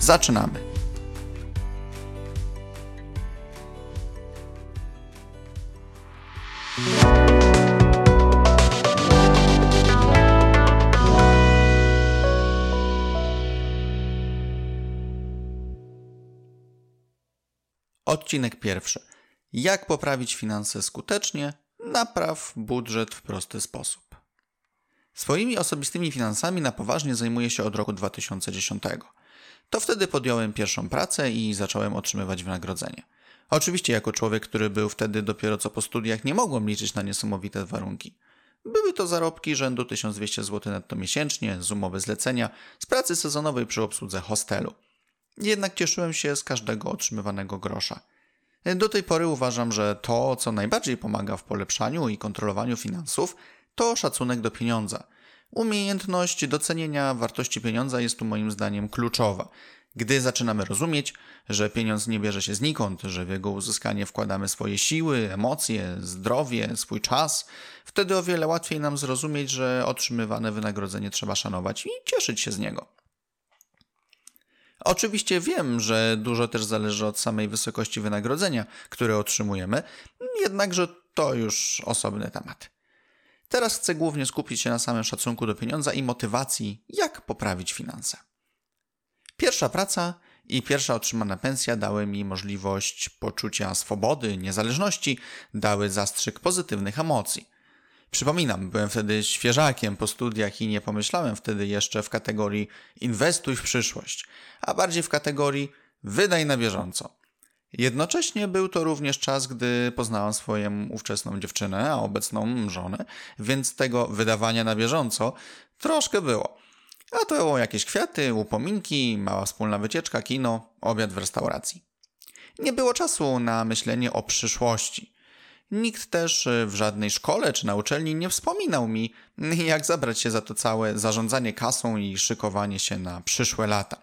Zaczynamy. Odcinek pierwszy. Jak poprawić finanse skutecznie? Napraw budżet w prosty sposób. Swoimi osobistymi finansami na poważnie zajmuję się od roku 2010. To wtedy podjąłem pierwszą pracę i zacząłem otrzymywać wynagrodzenie. Oczywiście, jako człowiek, który był wtedy dopiero co po studiach, nie mogłem liczyć na niesamowite warunki. Były to zarobki rzędu 1200 zł netto miesięcznie, z umowy zlecenia, z pracy sezonowej przy obsłudze hostelu. Jednak cieszyłem się z każdego otrzymywanego grosza. Do tej pory uważam, że to, co najbardziej pomaga w polepszaniu i kontrolowaniu finansów, to szacunek do pieniądza. Umiejętność docenienia wartości pieniądza jest tu moim zdaniem kluczowa. Gdy zaczynamy rozumieć, że pieniądz nie bierze się znikąd, że w jego uzyskanie wkładamy swoje siły, emocje, zdrowie, swój czas, wtedy o wiele łatwiej nam zrozumieć, że otrzymywane wynagrodzenie trzeba szanować i cieszyć się z niego. Oczywiście wiem, że dużo też zależy od samej wysokości wynagrodzenia, które otrzymujemy, jednakże to już osobny temat. Teraz chcę głównie skupić się na samym szacunku do pieniądza i motywacji, jak poprawić finanse. Pierwsza praca i pierwsza otrzymana pensja dały mi możliwość poczucia swobody, niezależności, dały zastrzyk pozytywnych emocji. Przypominam, byłem wtedy świeżakiem po studiach i nie pomyślałem wtedy jeszcze w kategorii inwestuj w przyszłość, a bardziej w kategorii wydaj na bieżąco. Jednocześnie był to również czas, gdy poznałam swoją ówczesną dziewczynę, a obecną żonę, więc tego wydawania na bieżąco troszkę było. A to jakieś kwiaty, upominki, mała wspólna wycieczka, kino, obiad w restauracji. Nie było czasu na myślenie o przyszłości. Nikt też w żadnej szkole czy na uczelni nie wspominał mi, jak zabrać się za to całe zarządzanie kasą i szykowanie się na przyszłe lata.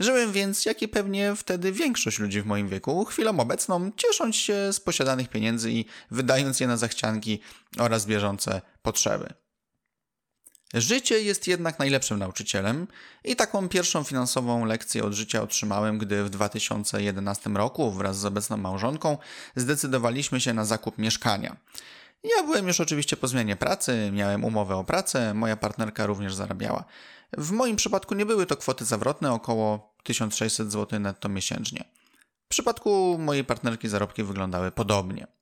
Żyłem więc, jak i pewnie wtedy większość ludzi w moim wieku, chwilą obecną, ciesząc się z posiadanych pieniędzy i wydając je na zachcianki oraz bieżące potrzeby. Życie jest jednak najlepszym nauczycielem i taką pierwszą finansową lekcję od życia otrzymałem, gdy w 2011 roku wraz z obecną małżonką zdecydowaliśmy się na zakup mieszkania. Ja byłem już oczywiście po zmianie pracy, miałem umowę o pracę, moja partnerka również zarabiała. W moim przypadku nie były to kwoty zawrotne, około 1600 zł netto miesięcznie. W przypadku mojej partnerki zarobki wyglądały podobnie.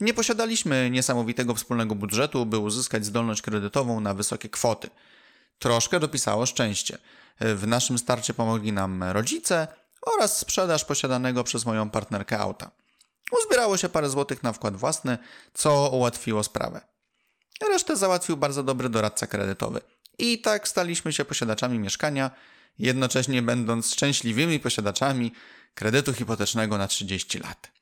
Nie posiadaliśmy niesamowitego wspólnego budżetu, by uzyskać zdolność kredytową na wysokie kwoty. Troszkę dopisało szczęście. W naszym starcie pomogli nam rodzice oraz sprzedaż posiadanego przez moją partnerkę auta. Uzbierało się parę złotych na wkład własny, co ułatwiło sprawę. Resztę załatwił bardzo dobry doradca kredytowy. I tak staliśmy się posiadaczami mieszkania, jednocześnie będąc szczęśliwymi posiadaczami kredytu hipotecznego na 30 lat.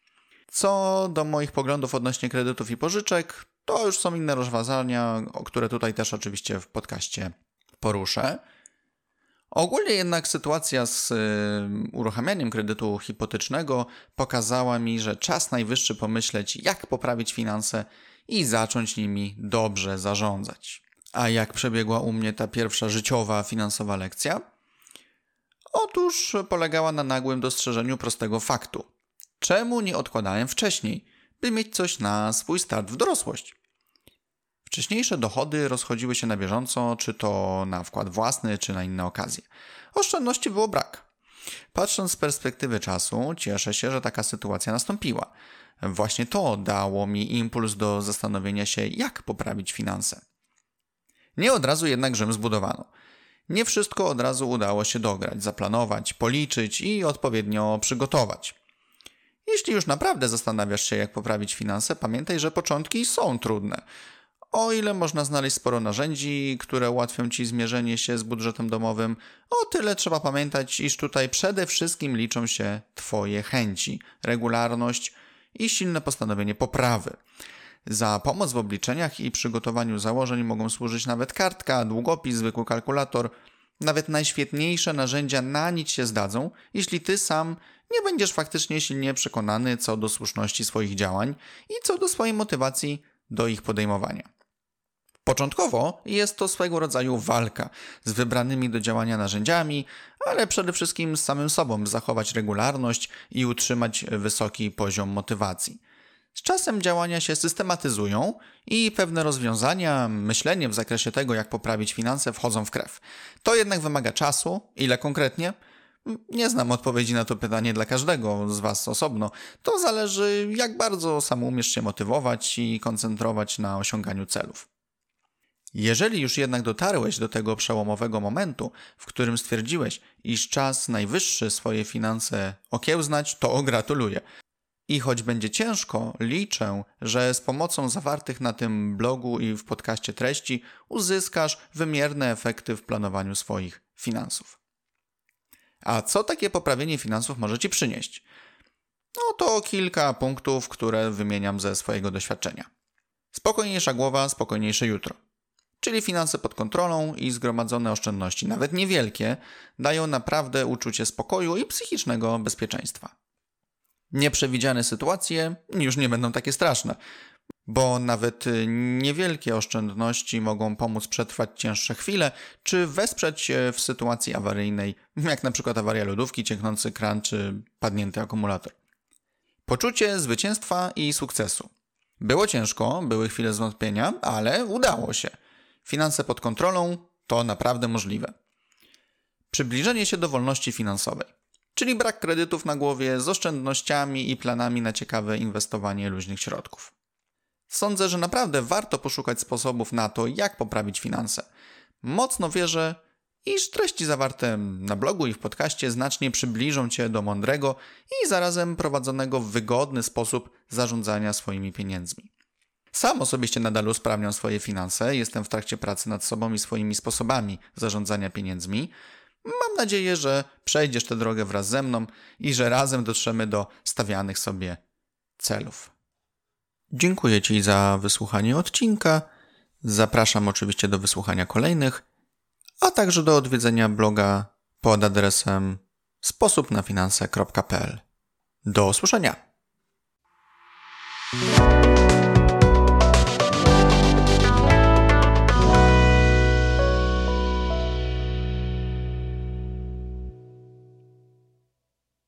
Co do moich poglądów odnośnie kredytów i pożyczek, to już są inne rozwiązania, o które tutaj też oczywiście w podcaście poruszę. Ogólnie jednak sytuacja z y, uruchamianiem kredytu hipotecznego pokazała mi, że czas najwyższy pomyśleć, jak poprawić finanse i zacząć nimi dobrze zarządzać. A jak przebiegła u mnie ta pierwsza życiowa finansowa lekcja? Otóż polegała na nagłym dostrzeżeniu prostego faktu. Czemu nie odkładałem wcześniej, by mieć coś na swój start w dorosłość? Wcześniejsze dochody rozchodziły się na bieżąco, czy to na wkład własny, czy na inne okazje. Oszczędności było brak. Patrząc z perspektywy czasu, cieszę się, że taka sytuacja nastąpiła. Właśnie to dało mi impuls do zastanowienia się, jak poprawić finanse. Nie od razu jednak Rzym zbudowano. Nie wszystko od razu udało się dograć, zaplanować, policzyć i odpowiednio przygotować. Jeśli już naprawdę zastanawiasz się, jak poprawić finanse, pamiętaj, że początki są trudne. O ile można znaleźć sporo narzędzi, które ułatwią Ci zmierzenie się z budżetem domowym, o tyle trzeba pamiętać, iż tutaj przede wszystkim liczą się Twoje chęci, regularność i silne postanowienie poprawy. Za pomoc w obliczeniach i przygotowaniu założeń mogą służyć nawet kartka, długopis, zwykły kalkulator. Nawet najświetniejsze narzędzia na nic się zdadzą, jeśli ty sam nie będziesz faktycznie silnie przekonany co do słuszności swoich działań i co do swojej motywacji do ich podejmowania. Początkowo jest to swego rodzaju walka z wybranymi do działania narzędziami, ale przede wszystkim z samym sobą, zachować regularność i utrzymać wysoki poziom motywacji. Z czasem działania się systematyzują i pewne rozwiązania, myślenie w zakresie tego, jak poprawić finanse, wchodzą w krew. To jednak wymaga czasu. Ile konkretnie? Nie znam odpowiedzi na to pytanie dla każdego z Was osobno. To zależy, jak bardzo sam umiesz się motywować i koncentrować na osiąganiu celów. Jeżeli już jednak dotarłeś do tego przełomowego momentu, w którym stwierdziłeś, iż czas najwyższy swoje finanse okiełznać, to gratuluję. I choć będzie ciężko, liczę, że z pomocą zawartych na tym blogu i w podcaście treści uzyskasz wymierne efekty w planowaniu swoich finansów. A co takie poprawienie finansów może Ci przynieść? No to kilka punktów, które wymieniam ze swojego doświadczenia. Spokojniejsza głowa, spokojniejsze jutro. Czyli finanse pod kontrolą i zgromadzone oszczędności, nawet niewielkie, dają naprawdę uczucie spokoju i psychicznego bezpieczeństwa. Nieprzewidziane sytuacje już nie będą takie straszne, bo nawet niewielkie oszczędności mogą pomóc przetrwać cięższe chwile, czy wesprzeć się w sytuacji awaryjnej, jak na przykład awaria lodówki, cieknący kran czy padnięty akumulator. Poczucie zwycięstwa i sukcesu. Było ciężko, były chwile zwątpienia, ale udało się. Finanse pod kontrolą to naprawdę możliwe. Przybliżenie się do wolności finansowej, czyli brak kredytów na głowie z oszczędnościami i planami na ciekawe inwestowanie luźnych środków. Sądzę, że naprawdę warto poszukać sposobów na to, jak poprawić finanse. Mocno wierzę, iż treści zawarte na blogu i w podcaście znacznie przybliżą Cię do mądrego i zarazem prowadzonego w wygodny sposób zarządzania swoimi pieniędzmi. Sam osobiście nadal usprawniam swoje finanse, jestem w trakcie pracy nad sobą i swoimi sposobami zarządzania pieniędzmi. Mam nadzieję, że przejdziesz tę drogę wraz ze mną i że razem dotrzemy do stawianych sobie celów. Dziękuję Ci za wysłuchanie odcinka. Zapraszam oczywiście do wysłuchania kolejnych, a także do odwiedzenia bloga pod adresem sposobnafinanse.pl. Do usłyszenia.